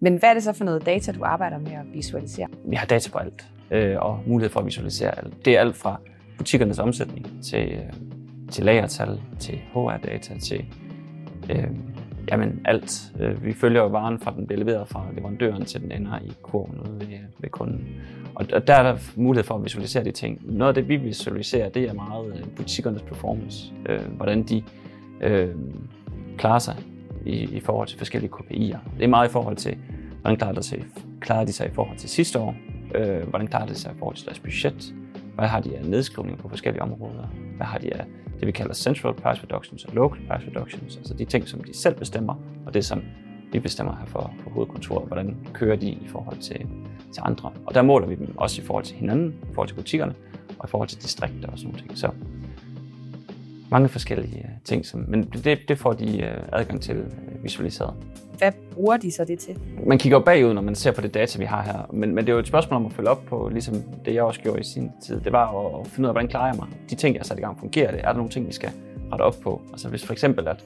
Men hvad er det så for noget data, du arbejder med at visualisere? Vi har data på alt, øh, og mulighed for at visualisere alt. Det er alt fra butikkernes omsætning til, øh, til lagertal, til HR-data, til øh, jamen alt. Øh, vi følger jo varen fra den bliver leveret fra leverandøren til den ender i kurven ude ved, ved kunden. Og, og der er der mulighed for at visualisere de ting. Noget af det, vi visualiserer, det er meget øh, butikkernes performance. Øh, hvordan de øh, klarer sig i, i forhold til forskellige KPI'er. Det er meget i forhold til, hvordan klarer de sig, klarer de sig i forhold til sidste år, øh, hvordan klarer de sig i forhold til deres budget, hvad har de af nedskrivning på forskellige områder, hvad har de af det, vi kalder central price reductions og local price reductions, altså de ting, som de selv bestemmer, og det, som vi bestemmer her for, for hovedkontoret, hvordan kører de i forhold til, til andre. Og der måler vi dem også i forhold til hinanden, i forhold til butikkerne, og i forhold til distrikter og sådan noget. Så mange forskellige øh, ting, som, men det, det får de øh, adgang til øh, visualiseret. Hvad bruger de så det til? Man kigger jo bagud, når man ser på det data, vi har her. Men, men det er jo et spørgsmål om at følge op på, ligesom det jeg også gjorde i sin tid. Det var at, finde ud af, hvordan klarer jeg mig? De ting, jeg har sat i gang, fungerer det? Er der nogle ting, vi skal rette op på? Altså hvis for eksempel, at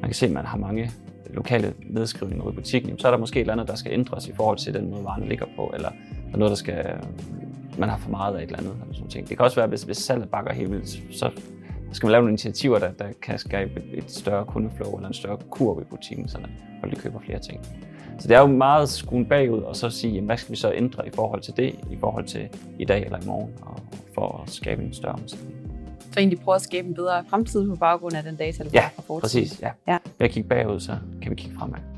man kan se, at man har mange lokale nedskrivninger i butikken, så er der måske et eller andet, der skal ændres i forhold til den måde, varen ligger på, eller der er noget, der skal, man har for meget af et eller andet. Eller sådan ting. Det kan også være, hvis, hvis salget bakker helt vildt, så skal man lave nogle initiativer, der, der kan skabe et større kundeflow eller en større kurve i butikken, så folk køber flere ting. Så det er jo meget skruen bagud, og så sige, jamen, hvad skal vi så ændre i forhold til det, i forhold til i dag eller i morgen, og for at skabe en større omsætning. Så egentlig prøve at skabe en bedre fremtid på baggrund af den data, du ja, får fra præcis. Ja. ja. Ved at kigge bagud, så kan vi kigge fremad.